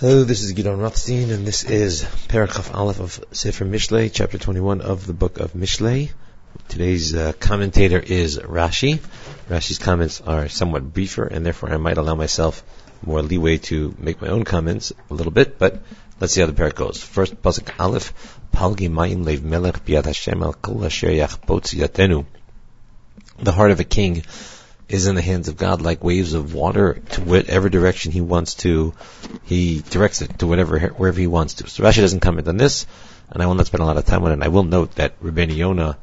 Hello, this is Gidon Rothstein, and this is Parakaf Aleph of Sefer Mishlei, chapter 21 of the book of Mishlei. Today's uh, commentator is Rashi. Rashi's comments are somewhat briefer, and therefore I might allow myself more leeway to make my own comments a little bit, but let's see how the parak goes. First, Pasuk Aleph, Palgi Mayim Lev Melech Biad Hashem Al Kol Asher Yachbotz Yatenu. The heart of a king is in the hands of God like waves of water to whatever direction he wants to, he directs it to whatever, wherever he wants to. So Rashi doesn't comment on this, and I will not spend a lot of time on it. I will note that Rabbeinu Yonah,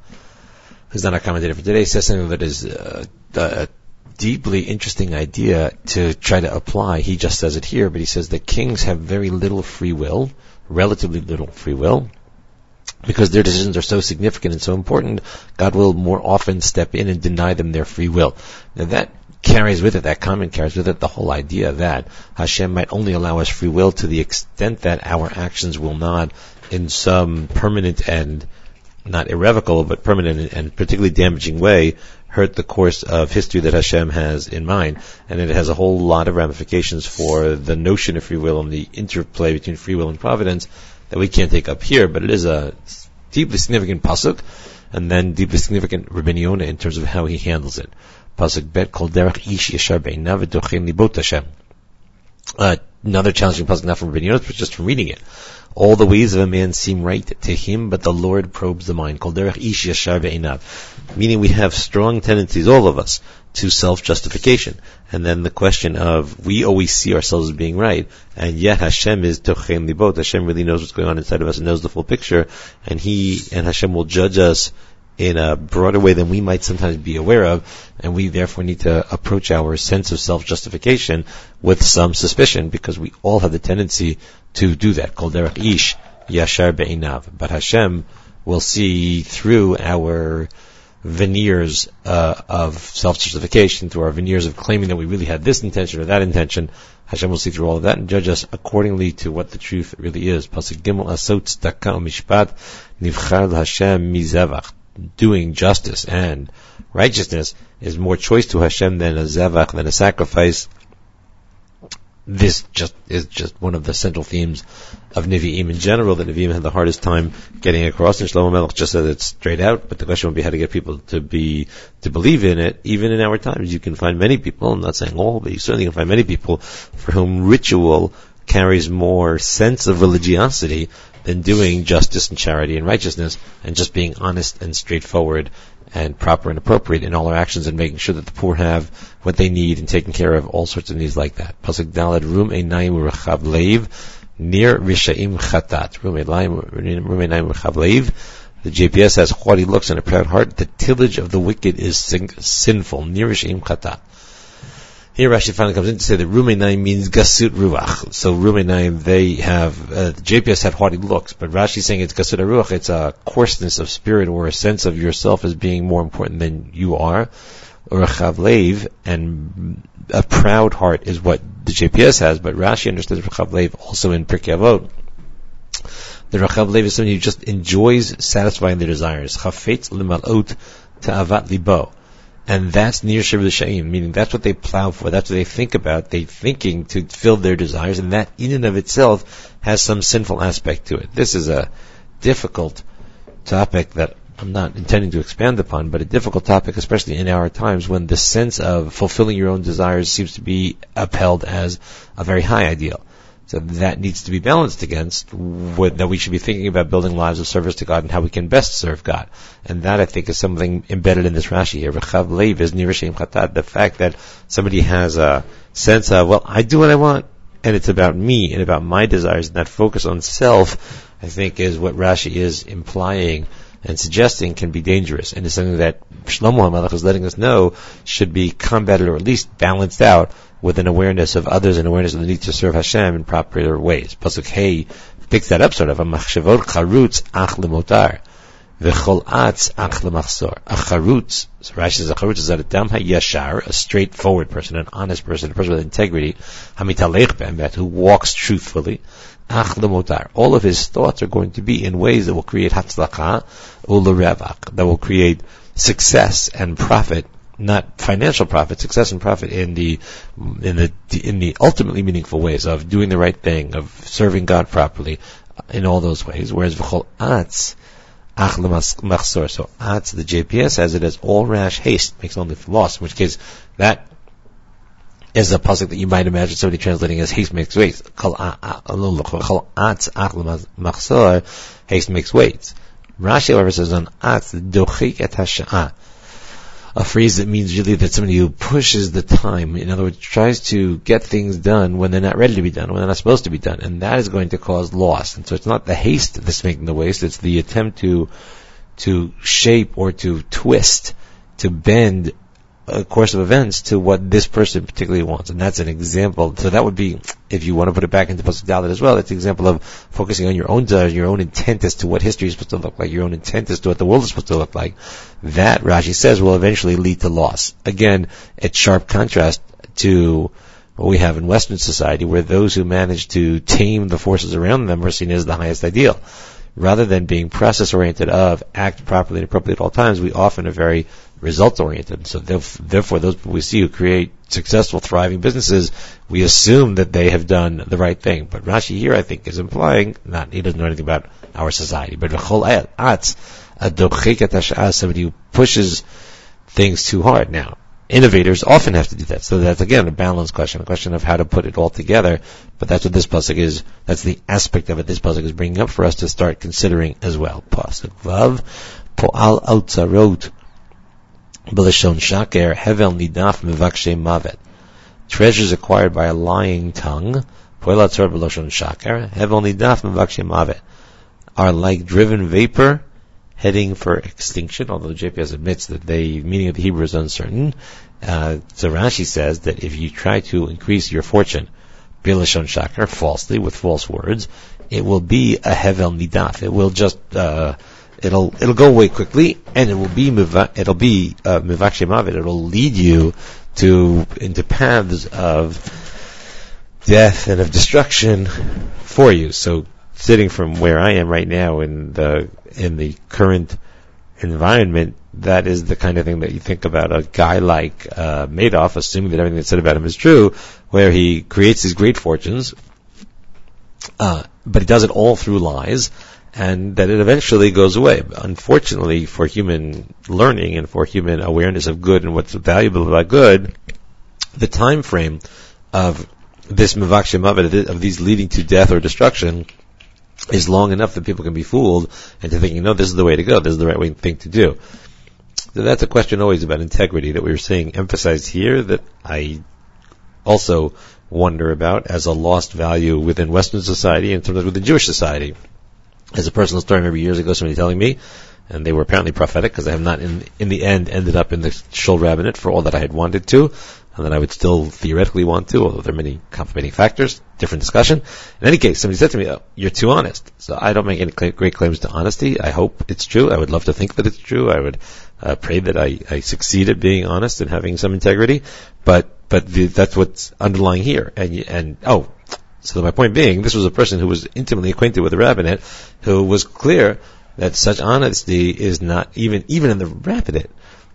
who's not a commentator for today, says something that is uh, a deeply interesting idea to try to apply. He just says it here, but he says that kings have very little free will, relatively little free will, because their decisions are so significant and so important, God will more often step in and deny them their free will. Now that carries with it, that comment carries with it the whole idea that Hashem might only allow us free will to the extent that our actions will not, in some permanent and not irrevocable, but permanent and particularly damaging way, hurt the course of history that Hashem has in mind. And it has a whole lot of ramifications for the notion of free will and the interplay between free will and providence that we can't take up here, but it is a deeply significant pasuk, and then deeply significant Rabbi in terms of how he handles it. Pasuk bet kol derech ish yashar be'inav libot Hashem. Uh, another challenging pasuk not from Rabbi but just from reading it. All the ways of a man seem right to him, but the Lord probes the mind. Kol derech ish yashar be'inav. Meaning we have strong tendencies, all of us, to self-justification. And then the question of, we always see ourselves as being right, and yet Hashem is tochen libot. Hashem really knows what's going on inside of us and knows the full picture, and He, and Hashem will judge us in a broader way than we might sometimes be aware of, and we therefore need to approach our sense of self-justification with some suspicion, because we all have the tendency to do that. Kol derech ish yashar be'inav. But Hashem will see through our veneers uh, of self-justification, through our veneers of claiming that we really had this intention or that intention, Hashem will see through all of that and judge us accordingly to what the truth really is. Pasuk Gimel Asot Mishpat Nivchar Hashem Mizevach. Doing justice and righteousness is more choice to Hashem than a zevach, than a sacrifice, this just is just one of the central themes of Nevi'im in general, that Nevi'im had the hardest time getting across, and Shlomo Melech just said it straight out, but the question would be how to get people to be, to believe in it, even in our times. You can find many people, I'm not saying all, but you certainly can find many people for whom ritual carries more sense of religiosity than doing justice and charity and righteousness, and just being honest and straightforward and proper and appropriate in all our actions and making sure that the poor have what they need and taking care of all sorts of needs like that. Pasuk Dalad Rum Einayim Rechav Leiv near Rishaim Chatat. Rum Einayim Rechav Leiv. The JPS has haughty looks and a proud heart. The tillage of the wicked is sin- sinful. Near Rishaim Chatat. Here Rashi finally comes in to say that Rumenaim means Gasut Ruach. So Rumenaim, they have, uh, JPS had haughty looks, but Rashi saying it's Gasut Ruach, it's a coarseness of spirit or a sense of yourself as being more important than you are. Or a Chavlev, and a proud heart is what the JPS has, but Rashi understands Chavlev also in Pirkei Avot. The Rachav Lev is someone who just enjoys satisfying their desires. Chafetz limalot ta'avat libo. And that's near Shiva Sha'im, meaning that's what they plow for, that's what they think about, they thinking to fill their desires, and that in and of itself has some sinful aspect to it. This is a difficult topic that I'm not intending to expand upon, but a difficult topic, especially in our times when the sense of fulfilling your own desires seems to be upheld as a very high ideal. So that needs to be balanced against what, that we should be thinking about building lives of service to God and how we can best serve God. And that I think is something embedded in this Rashi here. The fact that somebody has a sense of, well, I do what I want, and it's about me and about my desires, and that focus on self, I think is what Rashi is implying and suggesting can be dangerous, and is something that Shlomo HaMelech is letting us know should be combated or at least balanced out with an awareness of others and awareness of the need to serve Hashem in proper ways. Pasuk Hey picks that up sort of. A charutz ach lemotar. V'chol atz ach lemachsor. A charutz, so Rashi says a charutz is a dam yashar, a straightforward person, an honest person, a person with integrity, hamitalech be'emet, who walks truthfully. Ach lemotar. All of his thoughts are going to be in ways that will create hatzlacha, u'lerevach, that will create success and profit not financial profit, success and profit in the in the in the ultimately meaningful ways of doing the right thing, of serving God properly, in all those ways. Whereas v'chol atz ach machsor. So atz the JPS says it as all rash haste makes only for loss. In which case that is a pasuk that you might imagine somebody translating as haste makes weight. Chol atz ach machsor. Haste makes weight. Rashi however says on atz dochik et hasha'ah a phrase that means really that somebody who pushes the time, in other words, tries to get things done when they're not ready to be done, when they're not supposed to be done, and that is going to cause loss. And so it's not the haste that's making the waste, it's the attempt to, to shape or to twist, to bend a course of events to what this person particularly wants. And that's an example. So that would be, if you want to put it back into Pasuk Dalet as well, it's an example of focusing on your own desires, your own intent as to what history is supposed to look like, your own intent as to what the world is supposed to look like. That, Rashi says, will eventually lead to loss. Again, it's sharp contrast to what we have in Western society, where those who manage to tame the forces around them are seen as the highest ideal. Rather than being process oriented of act properly and appropriately at all times, we often are very results oriented. So therefore, those we see who create successful, thriving businesses, we assume that they have done the right thing. But Rashi here, I think, is implying not he doesn't know anything about our society, but Rakhul ayat a dochikatasha is somebody who pushes things too hard. Now, innovators often have to do that. So that's again a balance question, a question of how to put it all together. But that's what this pasuk is. That's the aspect of it this pasuk is bringing up for us to start considering as well. Pasuk vav po'al outzarot B'lashon shaker, hevel nidaf mevakshe mavet. Treasures acquired by a lying tongue, poelatzor b'lashon shaker, hevel nidaf mevakshe mavet, are like driven vapor heading for extinction, although JPS admits that the meaning of the Hebrew is uncertain. Uh, so Rashi says that if you try to increase your fortune, Bilashon Shakar, falsely, with false words, it will be a Hevel Nidaf. It will just, uh, it'll it'll go away quickly, and it will be it'll be uh. It'll lead you to into paths of death and of destruction for you. So, sitting from where I am right now in the in the current environment, that is the kind of thing that you think about a guy like uh, Madoff, assuming that everything that's said about him is true, where he creates these great fortunes, uh, but he does it all through lies and that it eventually goes away. Unfortunately, for human learning and for human awareness of good and what's valuable about good, the time frame of this mivakshim of these leading to death or destruction, is long enough that people can be fooled into thinking, no, this is the way to go, this is the right way thing to do. So that's a question always about integrity that we were seeing emphasized here that I also wonder about as a lost value within Western society and sometimes within Jewish society. As a personal story, I remember years ago somebody telling me, and they were apparently prophetic because I have not in, in the end ended up in the shul rabbinate for all that I had wanted to, and that I would still theoretically want to, although there are many complicating factors, different discussion. In any case, somebody said to me, oh, you're too honest. So I don't make any cl- great claims to honesty. I hope it's true. I would love to think that it's true. I would uh, pray that I, I succeed at being honest and having some integrity, but but the, that's what's underlying here. And and oh, so my point being, this was a person who was intimately acquainted with the rabbinate, who was clear that such honesty is not even even in the rabbinate,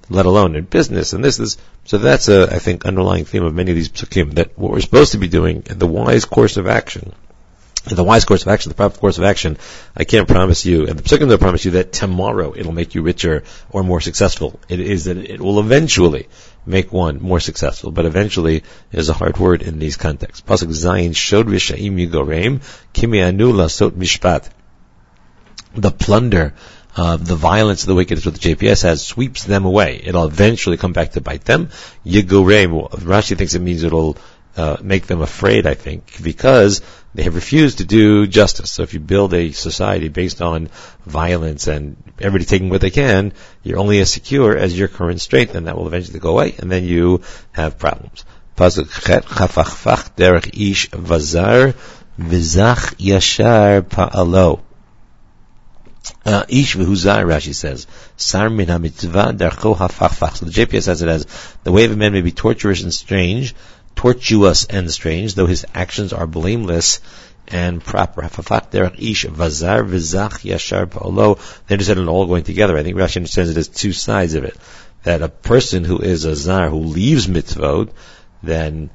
let alone in business. And this is so that's a I think underlying theme of many of these psukim that what we're supposed to be doing the wise course of action the wise course of action, the proper course of action, I can't promise you, and the second don't promise you that tomorrow it'll make you richer or more successful. It is that it will eventually make one more successful, but eventually is a hard word in these contexts. Pasuk Zayin showed Rishaim Yigorem, Kimi Anu Lasot Mishpat. The plunder, the violence of the wicked what the JPS has, sweeps them away. It'll eventually come back to bite them. Yigorem, Rashi thinks it means it'll uh, make them afraid, I think, because they have refused to do justice. So if you build a society based on violence and everybody taking what they can, you're only as secure as your current strength, and that will eventually go away, and then you have problems. V'zach yashar pa'alo. Uh, ish v'huzar, Rashi says, sar min ha-mitzvah dercho hafachfach. So the JPS says it as, the way of a man may be torturous and strange, tortuous and strange, though his actions are blameless and proper. Hafafat ish vazar yashar. They understand it all going together. I think Rashi understands it as two sides of it. that a person who is a zar who leaves mitzvot, then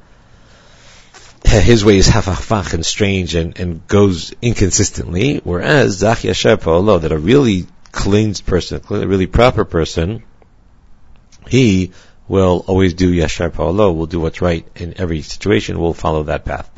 his way is hafafach and strange and, and goes inconsistently, whereas zach yasher pa'olo, that a really cleansed person, a really proper person, he will always do yashar pa'olo, will do what's right in every situation, will follow that path.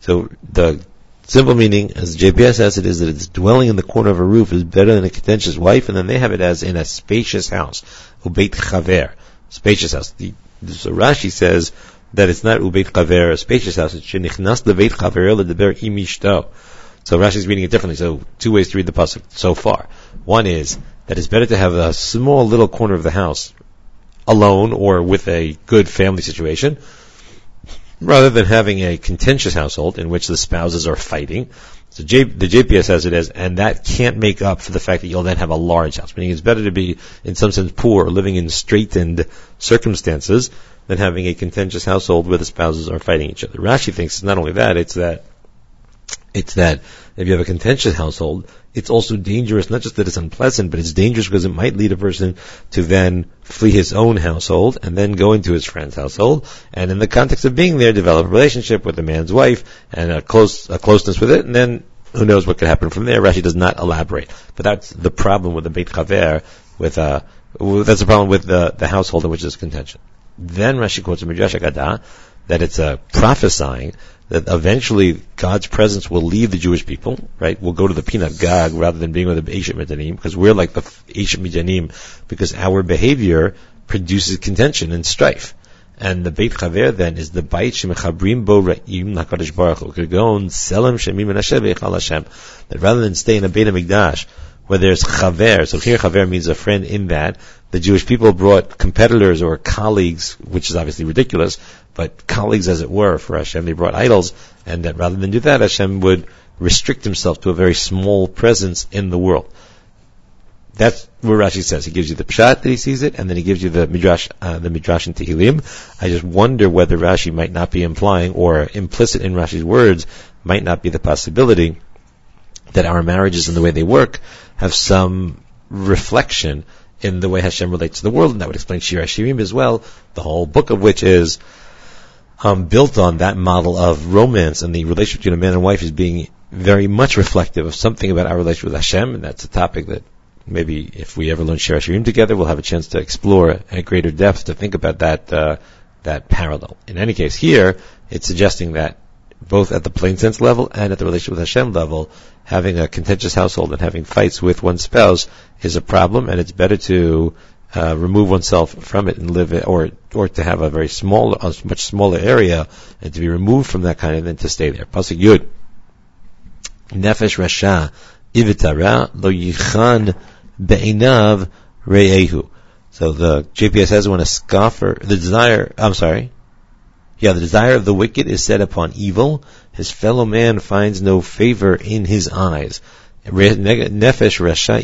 So the simple meaning, as JPS says it, is that it's dwelling in the corner of a roof is better than a contentious wife, and then they have it as in a spacious house, ubeit chaver, spacious house. The, so Rashi says that it's not ubeit chaver, a spacious house, it's shenichnas leveit chaver ledeber imishto. So Rashi is reading it differently. So two ways to read the pasuk so far. One is that it's better to have a small little corner of the house alone or with a good family situation rather than having a contentious household in which the spouses are fighting. So J, the JPS has it as, and that can't make up for the fact that you'll then have a large house. Meaning it's better to be, in some sense, poor or living in straitened circumstances than having a contentious household where the spouses are fighting each other. Rashi thinks it's not only that, it's that it's that if you have a contentious household, it's also dangerous, not just that it's unpleasant, but it's dangerous because it might lead a person to then flee his own household and then go into his friend's household. And in the context of being there, develop a relationship with the man's wife and a close, a closeness with it. And then who knows what could happen from there. Rashi does not elaborate. But that's the problem with the Beit Chaver, with, uh, that's the problem with the, the household in which there's contention. Then Rashi quotes a Midrash Agadah that it's a prophesying that eventually God's presence will leave the Jewish people, right? We'll go to the Pinat Gag rather than being with the Eshet Midanim, because we're like the Eshet Midanim, because our behavior produces contention and strife. And the Beit Chaver then is the Beit Shemechabrim Bo Ra'im HaKadosh Baruch Hu. Kegon Shemim Hashem That rather than stay in a Beit HaMikdash, where there's chaver. So here chaver means a friend in that the Jewish people brought competitors or colleagues, which is obviously ridiculous, but colleagues as it were for Hashem. They brought idols, and that rather than do that, Hashem would restrict himself to a very small presence in the world. That's where Rashi says. He gives you the pshat that he sees it, and then he gives you the midrash, uh, the midrash in Tehillim. I just wonder whether Rashi might not be implying, or implicit in Rashi's words, might not be the possibility that our marriages and the way they work have some reflection in the way Hashem relates to the world, and that would explain Shir Shirim as well, the whole book of which is um, built on that model of romance and the relationship between a man and wife is being very much reflective of something about our relationship with Hashem, and that's a topic that maybe if we ever learn Shir Shirim together, we'll have a chance to explore at greater depth to think about that uh, that parallel. In any case, here it's suggesting that both at the plain sense level and at the relationship with Hashem level, having a contentious household and having fights with one's spouse is a problem, and it's better to uh, remove oneself from it and live it, or or to have a very small, a much smaller area, and to be removed from that kind of than to stay there. Pasuk Yud. Nefesh Rasha Ivitara Lo Yichan Be'inav Re'ehu. So the JPS says when a scoffer, the desire, I'm sorry, yeah, the desire of the wicked is set upon evil. His fellow man finds no favor in his eyes. Nefesh Rasha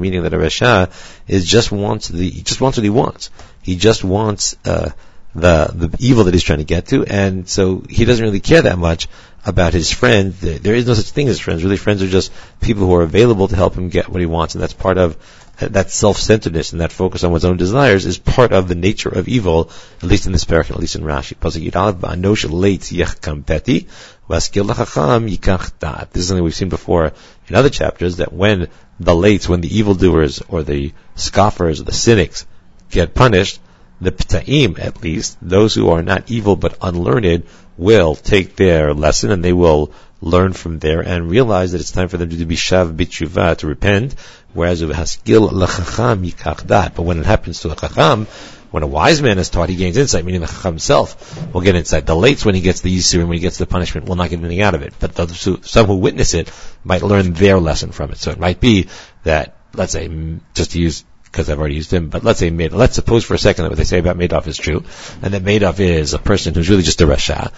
meaning that a Rasha is just wants the, he just wants what he wants. He just wants, uh, the, the evil that he's trying to get to, and so he doesn't really care that much about his friend. There is no such thing as friends. Really, friends are just people who are available to help him get what he wants, and that's part of that self-centeredness and that focus on one's own desires is part of the nature of evil, at least in this parak, at least in Rashi. This is something we've seen before in other chapters, that when the lates, when the evildoers or the scoffers or the cynics get punished, the pta'im, at least, those who are not evil but unlearned, will take their lesson and they will learn from there and realize that it's time for them to be shav bitshuva, to repent, whereas it has skill lechacham yikach dat. But when it happens to a chacham, when a wise man is taught, he gains insight, meaning the chacham himself will get insight. The lates, when he gets the yisur when he gets the punishment, will not get anything out of it. But those who, some who witness it might learn their lesson from it. So it might be that, let's say, just to use because I've already used him, but let's say Madoff, let's suppose for a second that what they say about Madoff is true, and that Madoff is a person who's really just a Rasha.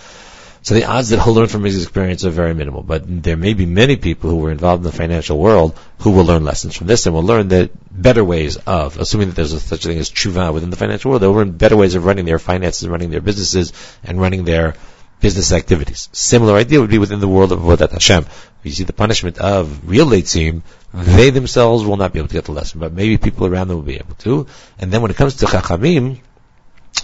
So the odds that he'll learn from his experience are very minimal. But there may be many people who were involved in the financial world who will learn lessons from this and will learn that better ways of, assuming that there's a, such a thing as tshuva within the financial world, they'll learn better ways of running their finances, running their businesses, and running their business activities. Similar idea would be within the world of Avodat Hashem. You see the punishment of real Leitzim, they themselves will not be able to get the lesson, but maybe people around them will be able to. And then when it comes to Chachamim,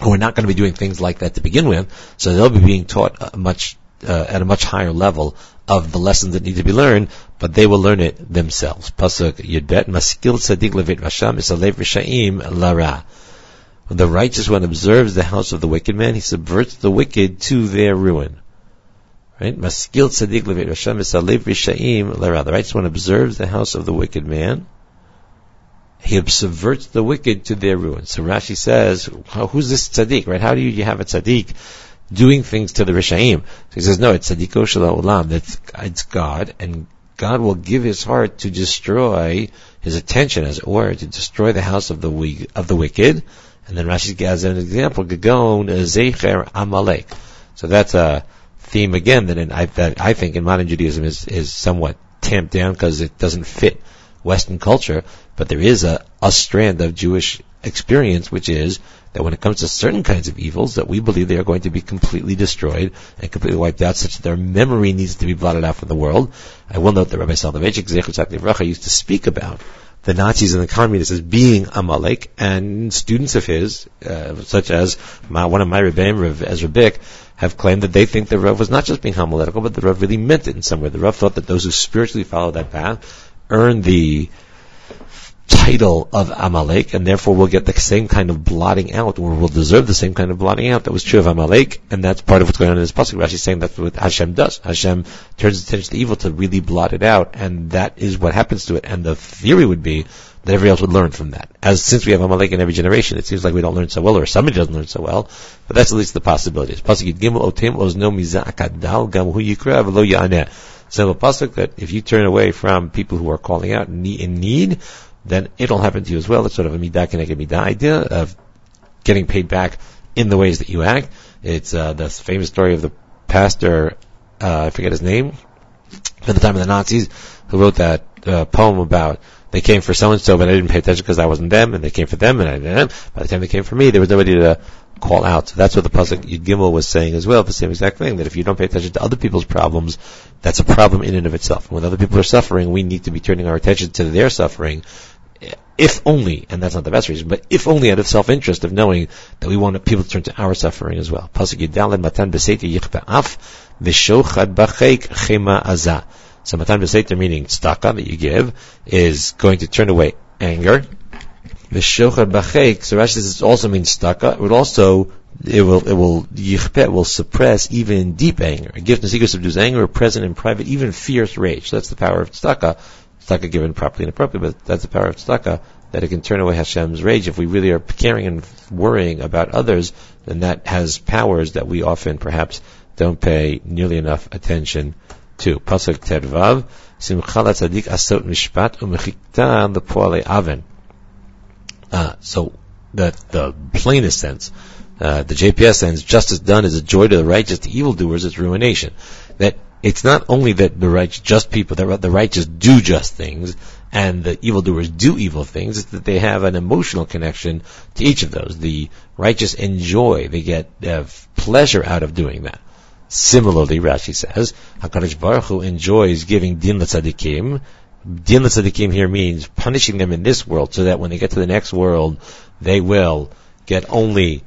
who are not going to be doing things like that to begin with, so they'll be being taught much uh, at a much higher level of the lessons that need to be learned, but they will learn it themselves. Pasuk Yudbet Maskil Tzadik Levit Vasham Isalev Rishaim Lara. When the righteous one observes the house of the wicked man, he subverts the wicked to their ruin. Right? Maskil Tzadik Levit Lara. The righteous one observes the house of the wicked man. He subverts the wicked to their ruin. So Rashi says, who's this tzaddik, right? How do you have a tzaddik doing things to the Rishaim. So he says, no, it's Sadiko Shalom, that's, it's God, and God will give his heart to destroy his attention, as it were, to destroy the house of the of the wicked. And then Rashi gives an example, Gagon Zecher Amalek. So that's a theme again that, in, I, that I think in modern Judaism is, is somewhat tamped down because it doesn't fit Western culture, but there is a, a strand of Jewish experience, which is that when it comes to certain kinds of evils, that we believe they are going to be completely destroyed and completely wiped out, such that their memory needs to be blotted out from the world. I will note that Rabbi Soloveitchik Zechut used to speak about the Nazis and the communists as being Amalek, and students of his, uh, such as my, one of my Rebbeim, Rav Ezra Bick, have claimed that they think the Rav was not just being homiletical, but the Rav really meant it in some way. The Rav thought that those who spiritually follow that path earn the title of Amalek, and therefore we'll get the same kind of blotting out, or we'll deserve the same kind of blotting out that was true of Amalek, and that's part of what's going on in this. We're actually saying that's what Hashem does. Hashem turns attention to evil to really blot it out, and that is what happens to it. And the theory would be that everybody else would learn from that. As since we have Amalek in every generation, it seems like we don't learn so well, or somebody doesn't learn so well. But that's at least the possibility. The pasuk that if you turn away from people who are calling out in need, then it'll happen to you as well. It's sort of a midah connected midah idea of getting paid back in the ways that you act. It's uh, the famous story of the pastor, uh, I forget his name, at the time of the Nazis, who wrote that uh, poem about they came for so and so, but I didn't pay attention because I wasn't them, and they came for them, and I didn't. By the time they came for me, there was nobody to call out. So that's what the pasuk Yud was saying as well, the same exact thing. That if you don't pay attention to other people's problems, that's a problem in and of itself. When other people are suffering, we need to be turning our attention to their suffering if only, and that's not the best reason, but if only out of self-interest of knowing that we want people to turn to our suffering as well. Pasuk Yidalad Matan Beseti Af Vishochad Bachek Chema. So Matan Beseter meaning tzedakah that you give is going to turn away anger. Vishochad Bachek, so Rashi says it also means tzedakah. It would also it will, it will, yichpet will suppress even deep anger. A gift and secret subdues anger, present in private, even fierce rage. So that's the power of tzedakah tzedakah given properly and appropriately, but that's the power of tzedakah, that it can turn away Hashem's rage. If we really are caring and worrying about others, then that has powers that we often perhaps don't pay nearly enough attention to. Pasuk Tervav, Asot Mishpat Umechikta Aven. Uh, so, the, the plainest sense, uh, the JPS sense, justice done is a joy to the righteous, to evildoers is ruination. That it's not only that the righteous, just people, that the righteous do just things, and the evildoers do evil things, it's that they have an emotional connection to each of those. The righteous enjoy, they get pleasure out of doing that. Similarly, Rashi says, HaKadosh Baruch Hu enjoys giving din l'tzadikim. Din l'tzadikim here means punishing them in this world so that when they get to the next world, they will get only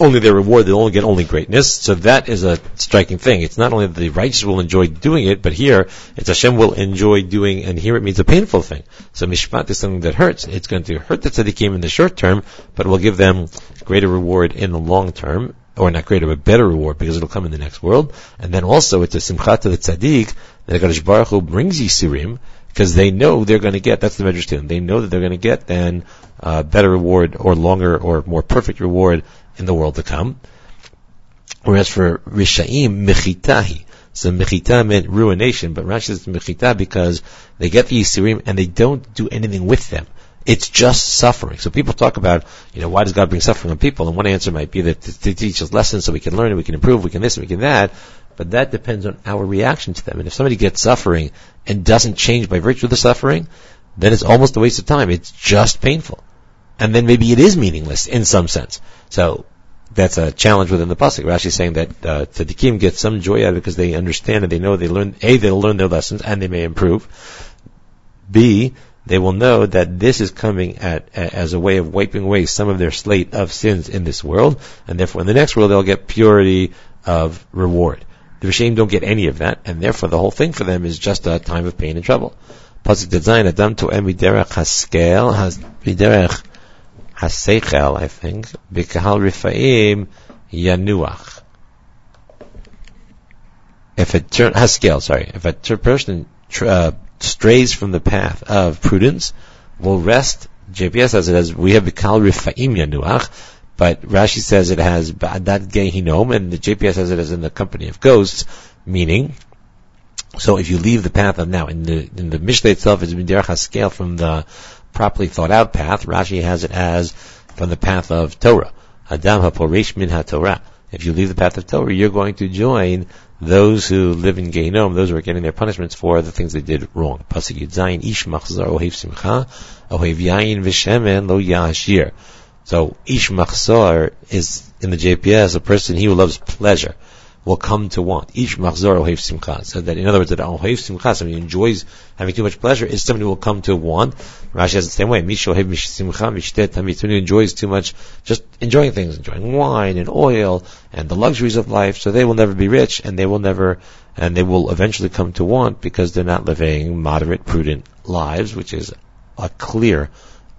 only their reward, they'll only get only greatness. So that is a striking thing. It's not only that the righteous will enjoy doing it, but here it's Hashem will enjoy doing, and here it means a painful thing. So mishpat is something that hurts. It's going to hurt the tzaddikim in the short term, but will give them greater reward in the long term, or not greater, but better reward because it'll come in the next world. And then also it's a simchat to the tzaddik that HaKadosh Baruch Hu brings Yisurim because they know they're going to get, that's the Medrash They know that they're going to get then uh, better reward or longer or more perfect reward in the world to come. Whereas for Rishaim, Mechitahi. So Mechita meant ruination, but Rashi says Mechita because they get the Yisurim and they don't do anything with them. It's just suffering. So people talk about, you know, why does God bring suffering on people? And one answer might be that to, teach us lessons so we can learn and we can improve, we can this and we can that. But that depends on our reaction to them. And if somebody gets suffering and doesn't change by virtue of the suffering, then it's almost a waste of time. It's just painful and then maybe it is meaningless in some sense. So that's a challenge within the pasuk. Rashi is saying that uh, tzaddikim get some joy out of it because they understand and they know they learn. A, they'll learn their lessons and they may improve. B, they will know that this is coming at, as a way of wiping away some of their slate of sins in this world, and therefore in the next world they'll get purity of reward. The Rishaim don't get any of that, and therefore the whole thing for them is just a time of pain and trouble. Pasuk Adam to Emiderech Haskel has Haseichel, I think, Bikahal Rifaim Yanuach. If a turn Haskel, sorry, if a person uh, strays from the path of prudence, will rest. JPS says it as we have Bikal Rifaim Yanuach, but Rashi says it has Ba'adat Gehinom, and the JPS says it as in the company of ghosts, meaning so if you leave the path of now in the in the Mishnah itself is Miderach Haskel from the properly thought out path. Rashi has it as from the path of Torah. Adam HaPorish Min HaTorah. If you leave the path of Torah, you're going to join those who live in Gehinom, those who are getting their punishments for the things they did wrong. Pasuk Yudzayin Ish Machzor Ohev Simcha Ohev Yain V'Shemen Lo Yashir. So Ish Machzor is in the JPS a person he who loves pleasure will come to want. Each machzor ohev simcha. So that in other words, that ohev simcha, somebody who enjoys having too much pleasure, is somebody who will come to want. Rashi has the same way. Mish ohev simcha mishtet. Somebody who enjoys too much, just enjoying things, enjoying wine and oil and the luxuries of life. So they will never be rich, and they will never, and they will eventually come to want because they're not living moderate, prudent lives, which is a clear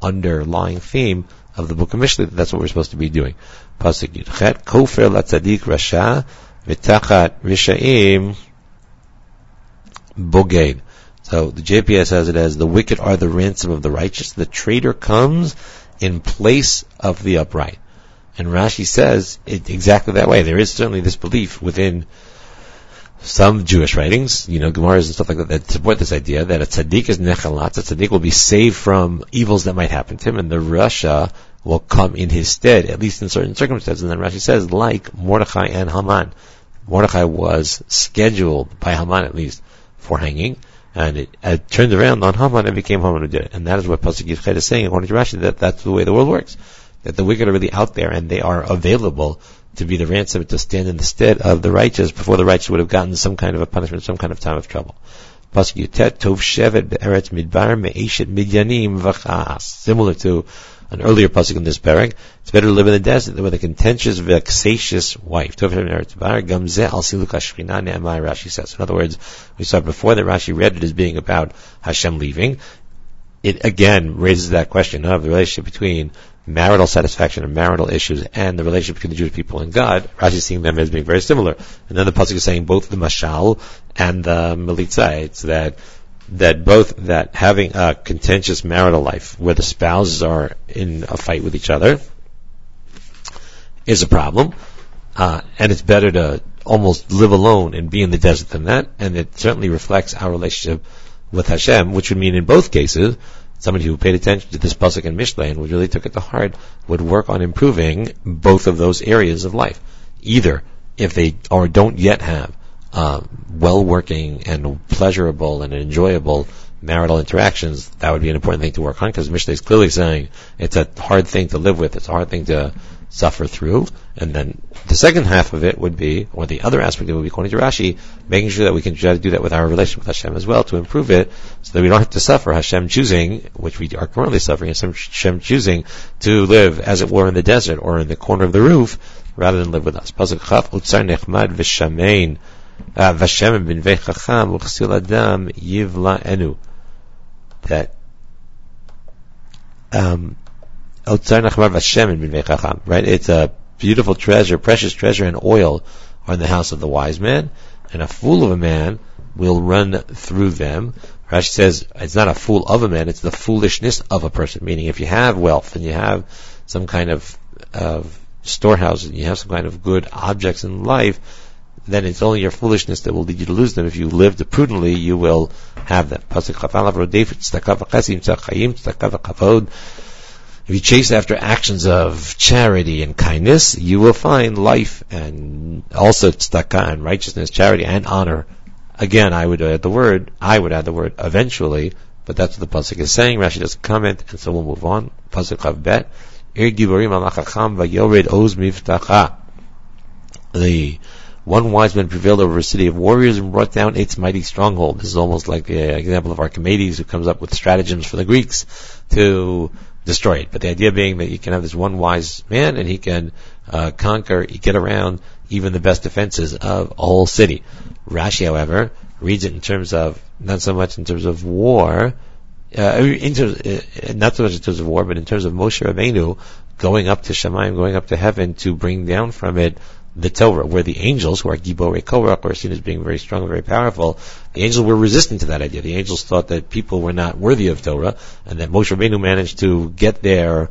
underlying theme of the book of Mishlei. That's what we're supposed to be doing. Pasuk Yudchet, Kofer latzadik rasha V'tachat Rishaim Boged. So the JPS has it as the wicked are the ransom of the righteous. The traitor comes in place of the upright. And Rashi says it exactly that way. There is certainly this belief within some Jewish writings, you know, Gemaras and stuff like that, that support this idea that a tzaddik is nechalat, a tzaddik will be saved from evils that might happen to him, and the Rasha will come in his stead, at least in certain circumstances. And then Rashi says, like Mordechai and Haman. Mordechai was scheduled by Haman at least for hanging, and it, it turned around on Haman and became Haman who did it. And that is what Pasuk Yifchet is saying, according to Rashi, that that's the way the world works. That the wicked are really out there and they are available to be the ransom to stand in the stead of the righteous before the righteous would have gotten some kind of a punishment, some kind of time of trouble. Tov Shevet Be'eretz Midbar Midyanim V'chas. Similar to an earlier pasuk in this parak. It's better to live in the desert than with a contentious, vexatious wife. Rashi says. In other words, we saw before that Rashi read it as being about Hashem leaving. It again raises that question of the relationship between marital satisfaction and marital issues and the relationship between the Jewish people and God. Rashi is seeing them as being very similar. And then the pasuk is saying both the mashal and the melitza. It's that that both that having a contentious marital life where the spouses are in a fight with each other is a problem, uh, and it's better to almost live alone and be in the desert than that, and it certainly reflects our relationship with Hashem, which would mean in both cases, somebody who paid attention to this pasuk in Mishlei and really took it to heart would work on improving both of those areas of life. Either if they or don't yet have uh, well-working and pleasurable and enjoyable marital interactions, that would be an important thing to work on because Mishnah is clearly saying it's a hard thing to live with, it's a hard thing to suffer through. And then the second half of it would be, or the other aspect of it would be, according to Rashi, making sure that we can try to do that with our relationship with Hashem as well to improve it so that we don't have to suffer Hashem choosing, which we are currently suffering, Hashem choosing to live as it were in the desert or in the corner of the roof rather than live with us. Vashem bin Vechacham Uchsil Adam Yivla Enu. That um, right? It's a beautiful treasure, precious treasure, and oil are in the house of the wise man, and a fool of a man will run through them. Rashi says it's not a fool of a man; it's the foolishness of a person. Meaning, if you have wealth and you have some kind of, of storehouse and you have some kind of good objects in life, then it's only your foolishness that will lead you to lose them. If you lived prudently, you will have them. If you chase after actions of charity and kindness, you will find life and also tzedakah and righteousness, charity and honor. Again, I would add the word, I would add the word eventually, but that's what the Pasuk is saying. Rashi doesn't comment, and so we'll move on. Pasuk Chav Bet. The one wise man prevailed over a city of warriors and brought down its mighty stronghold. This is almost like the example of Archimedes who comes up with stratagems for the Greeks to destroy it. But the idea being that you can have this one wise man and he can uh, conquer, get around even the best defenses of a whole city. Rashi, however, reads it in terms of not so much in terms of war, uh, in terms, uh, not so much in terms of war, but in terms of Moshe Rabbeinu going up to Shemayim, going up to heaven to bring down from it the Torah, where the angels, who are Gibore Korach, are seen as being very strong very powerful, the angels were resistant to that idea. The angels thought that people were not worthy of Torah, and that Moshe Rabbeinu managed to get their,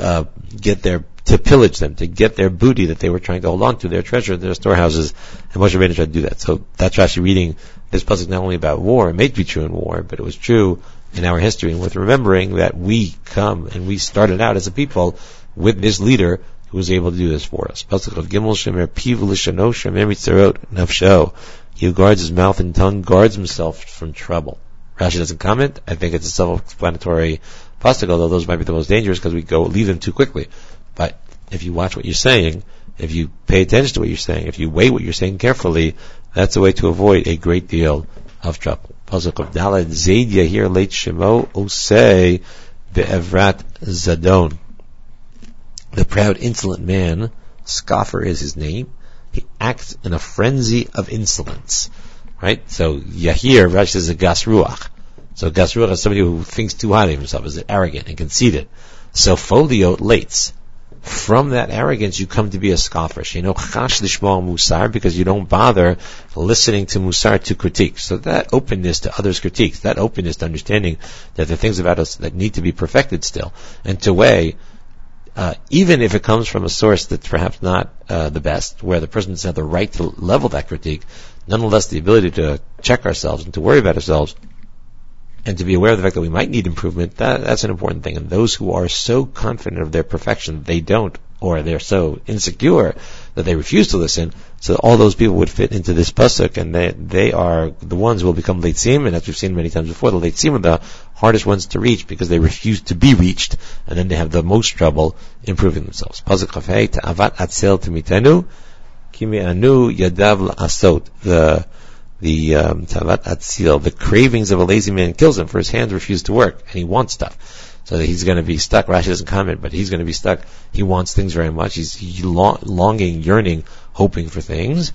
uh, get their, to pillage them, to get their booty that they were trying to hold on to, their treasure, their storehouses, and Moshe Rabbeinu tried to do that. So that's actually reading this puzzle not only about war, it may be true in war, but it was true in our history, and worth remembering that we come and we started out as a people with this leader who was able to do this for us. Gimel. He who guards his mouth and tongue guards himself from trouble. Rashi doesn't comment. I think it's a self-explanatory pasuk, although those might be the most dangerous because we go leave them too quickly. But if you watch what you're saying, if you pay attention to what you're saying, if you weigh what you're saying carefully, that's a way to avoid a great deal of trouble. Pasuk of Dalad Zadia here late Shemo Osei Be'evrat Zadon. The proud, insolent man, scoffer is his name. He acts in a frenzy of insolence. Right? So Yahir, Rashi is a gasruach. So gasruach is somebody who thinks too highly of himself, is arrogant and conceited. So folio lates. From that arrogance, you come to be a scoffer. You know, chash musar, because you don't bother listening to musar to critique. So that openness to others' critiques, that openness to understanding that there are things about us that need to be perfected still, and to weigh uh, even if it comes from a source that's perhaps not uh, the best, where the person doesn't have the right to level that critique, nonetheless the ability to check ourselves and to worry about ourselves and to be aware of the fact that we might need improvement, that, that's an important thing. And those who are so confident of their perfection, they don't, or they're so insecure that they refuse to listen, so all those people would fit into this pasuk, and they, they are the ones who will become leitzim, and as we've seen many times before, the leitzim are the hardest ones to reach because they refuse to be reached, and then they have the most trouble improving themselves. Pasuk chafei ta'avat atzel timitenu, kimi anu yadav asot. The the um, tavat atzil, the cravings of a lazy man kills him, for his hands refuse to work, and he wants stuff. So he's going to be stuck. Rashi doesn't comment, but he's going to be stuck. He wants things very much. He's, he's longing, yearning, hoping for things,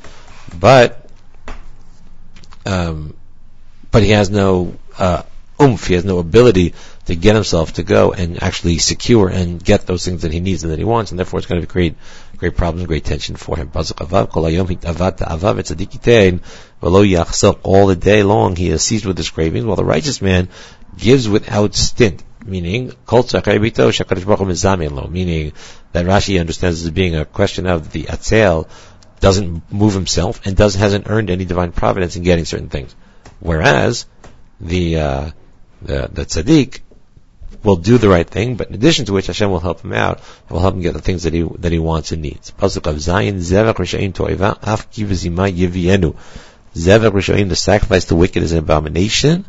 but um, but he has no uh, oomph. He has no ability to get himself to go and actually secure and get those things that he needs and that he wants, and therefore it's going to create great problems, great tension for him. All the day long he is seized with this craving, while the righteous man gives without stint, meaning meaning that Rashi understands as being a question of the atzel doesn't move himself and doesn't hasn't earned any divine providence in getting certain things. Whereas the uh, the, the tzaddik will do the right thing, but in addition to which Hashem will help him out and will help him get the things that he that he wants and needs. Pasuk of Zayin Zevach Rishayim Toiva Af Kivzima Yivienu. Zevach Rishayim, the sacrifice to wicked is an abomination.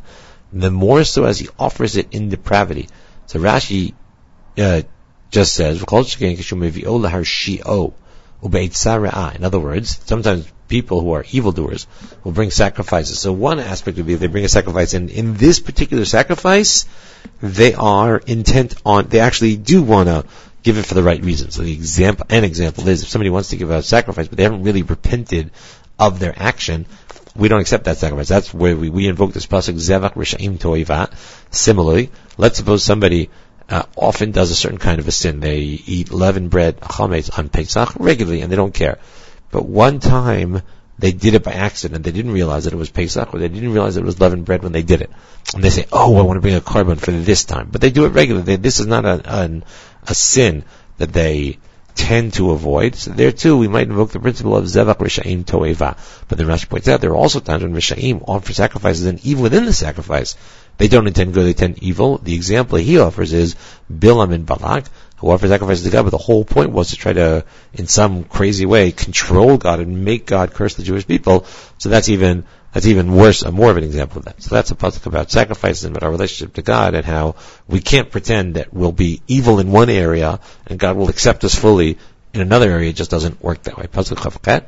The more so as he offers it in depravity. So Rashi uh, just says, in other words, sometimes people who are evildoers will bring sacrifices. So one aspect would be if they bring a sacrifice, and in this particular sacrifice, they are intent on, they actually do want to give it for the right reasons. So the example, an example is if somebody wants to give a sacrifice, but they haven't really repented of their action, we don't accept that sacrifice. That's where we, we invoke this pasuk zevach rishaim toiva. Similarly, let's suppose somebody uh, often does a certain kind of a sin. They eat leavened bread, chametz, on Pesach regularly, and they don't care. But one time, they did it by accident. They didn't realize that it was Pesach, or they didn't realize it was leavened bread when they did it. And they say, "Oh, I want to bring a korban for this time." But they do it regularly. They, this is not a, a, a sin that they tend to avoid. So there too, we might invoke the principle of Zevach Rishaim Toeva. But the Rashi points out there are also times when Rishaim offer sacrifices, and even within the sacrifice, they don't intend good, they intend evil. The example he offers is Bilam and Balak, who offer sacrifices to God, but the whole point was to try to, in some crazy way, control God and make God curse the Jewish people. So that's even That's even worse, a more of an example of that. So that's a pasuk about sacrifices and about our relationship to God and how we can't pretend that we'll be evil in one area and God will accept us fully in another area. It just doesn't work that way. Pasuk chavchet.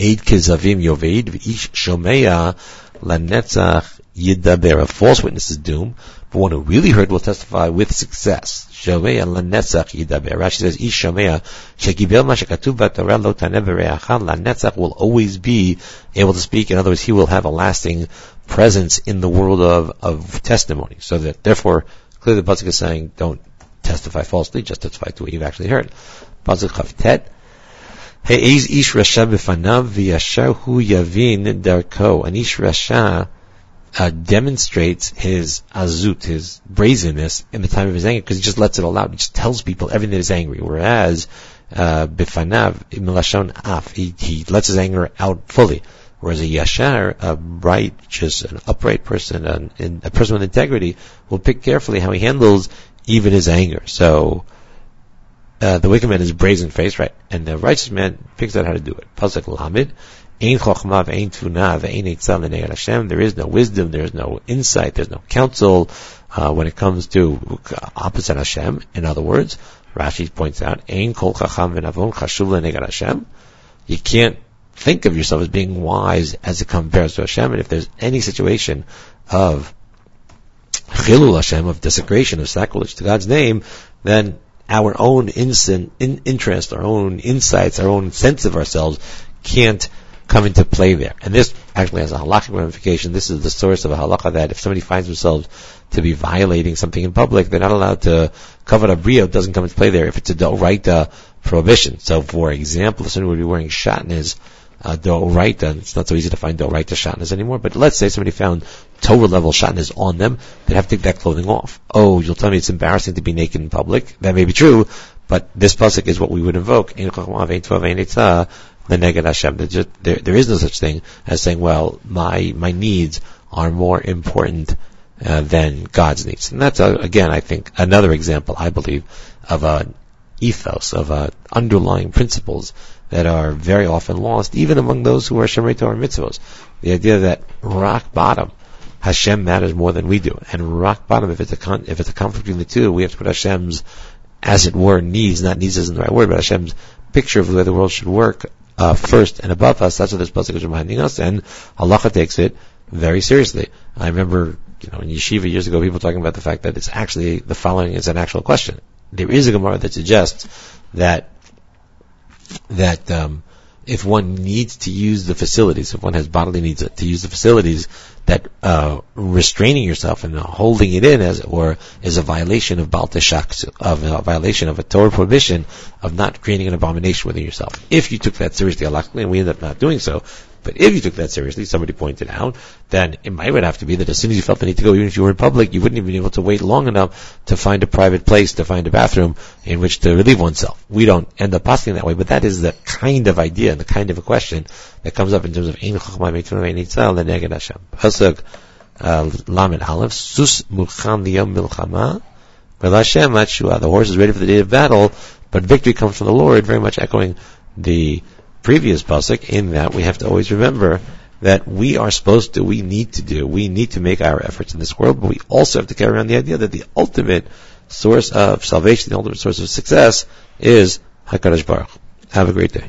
Eid kizavim yoveid v'ish shomeya lanetzach yidaber. A false witness is doom, but one who really heard will testify with success. Rashi says, ish shomeya shekibel ma shekatuv b'torah lo lanetzach will always be able to speak. In other words, he will have a lasting presence in the world of, of testimony. So that, therefore, clearly the Pasuk is saying, don't testify falsely, just testify to what you've actually heard. Pasuk Chavtet, He'ez ish rasha b'fanav v'yashar hu yavin darko. An ish rasha uh, demonstrates his azut, his brazenness in the time of his anger, because he just lets it all out. He just tells people everything that is angry. Whereas uh, b'fanav milashon af, he, lets his anger out fully. Whereas a yashar, a righteous, an upright person, an, a person with integrity, will pick carefully how he handles even his anger. So uh, the wicked man is brazen faced, right? And the righteous man figures out how to do it. Pasuk Lamed. There is no wisdom, there is no insight, there's no counsel uh, when it comes to opposite Hashem. In other words, Rashi points out, kol chacham v'navon Hashem. You can't think of yourself as being wise as it compares to Hashem. And if there's any situation of chilul Hashem, of desecration, of sacrilege to God's name, then our own instant in, interest, our own insights, our own sense of ourselves can't come into play there. And this actually has a halachic ramification. This is the source of a halacha that if somebody finds themselves to be violating something in public, they're not allowed to kavod habriyos. It doesn't come into play there if it's a right prohibition. So, for example, if somebody would be wearing shatnez, uh, Doraita. It's not so easy to find Doraita shatnas anymore, but let's say somebody found Torah level shatnas on them, they'd have to take that clothing off. Oh, you'll tell me it's embarrassing to be naked in public. That may be true, but this pasuk is what we would invoke. There, there is no such thing as saying, well, my, my needs are more important uh, than God's needs. And that's, uh, again, I think, another example, I believe, of a ethos, of uh, underlying principles that are very often lost, even among those who are Shomrei Torah mitzvos. The idea that rock bottom, Hashem matters more than we do. And rock bottom, if it's a con- if it's a conflict between the two, we have to put Hashem's, as it were, needs, not needs isn't the right word, but Hashem's picture of the way the world should work, uh, first and above us. That's what this pasuk is reminding us, and Halacha takes it very seriously. I remember, you know, in yeshiva years ago, people talking about the fact that it's actually, the following is an actual question. There is a Gemara that suggests that that um, if one needs to use the facilities, if one has bodily needs to use the facilities, that uh, restraining yourself and holding it in, as it were, is a violation of Baal of a violation of a Torah prohibition of not creating an abomination within yourself. If you took that seriously, and we end up not doing so, but if you took that seriously, somebody pointed out, then it might would have to be that as soon as you felt the need to go, even if you were in public, you wouldn't even be able to wait long enough to find a private place, to find a bathroom in which to relieve oneself. We don't end up passing that way, but that is the kind of idea and the kind of a question that comes up in terms of Ein Hashem. Uh, Sus Milchama, the horse is ready for the day of battle, but victory comes from the Lord, very much echoing the previous pasuk in that we have to always remember that we are supposed to, we need to do, we need to make our efforts in this world, but we also have to carry on the idea that the ultimate source of salvation, the ultimate source of success is HaKadosh Baruch. Have a great day.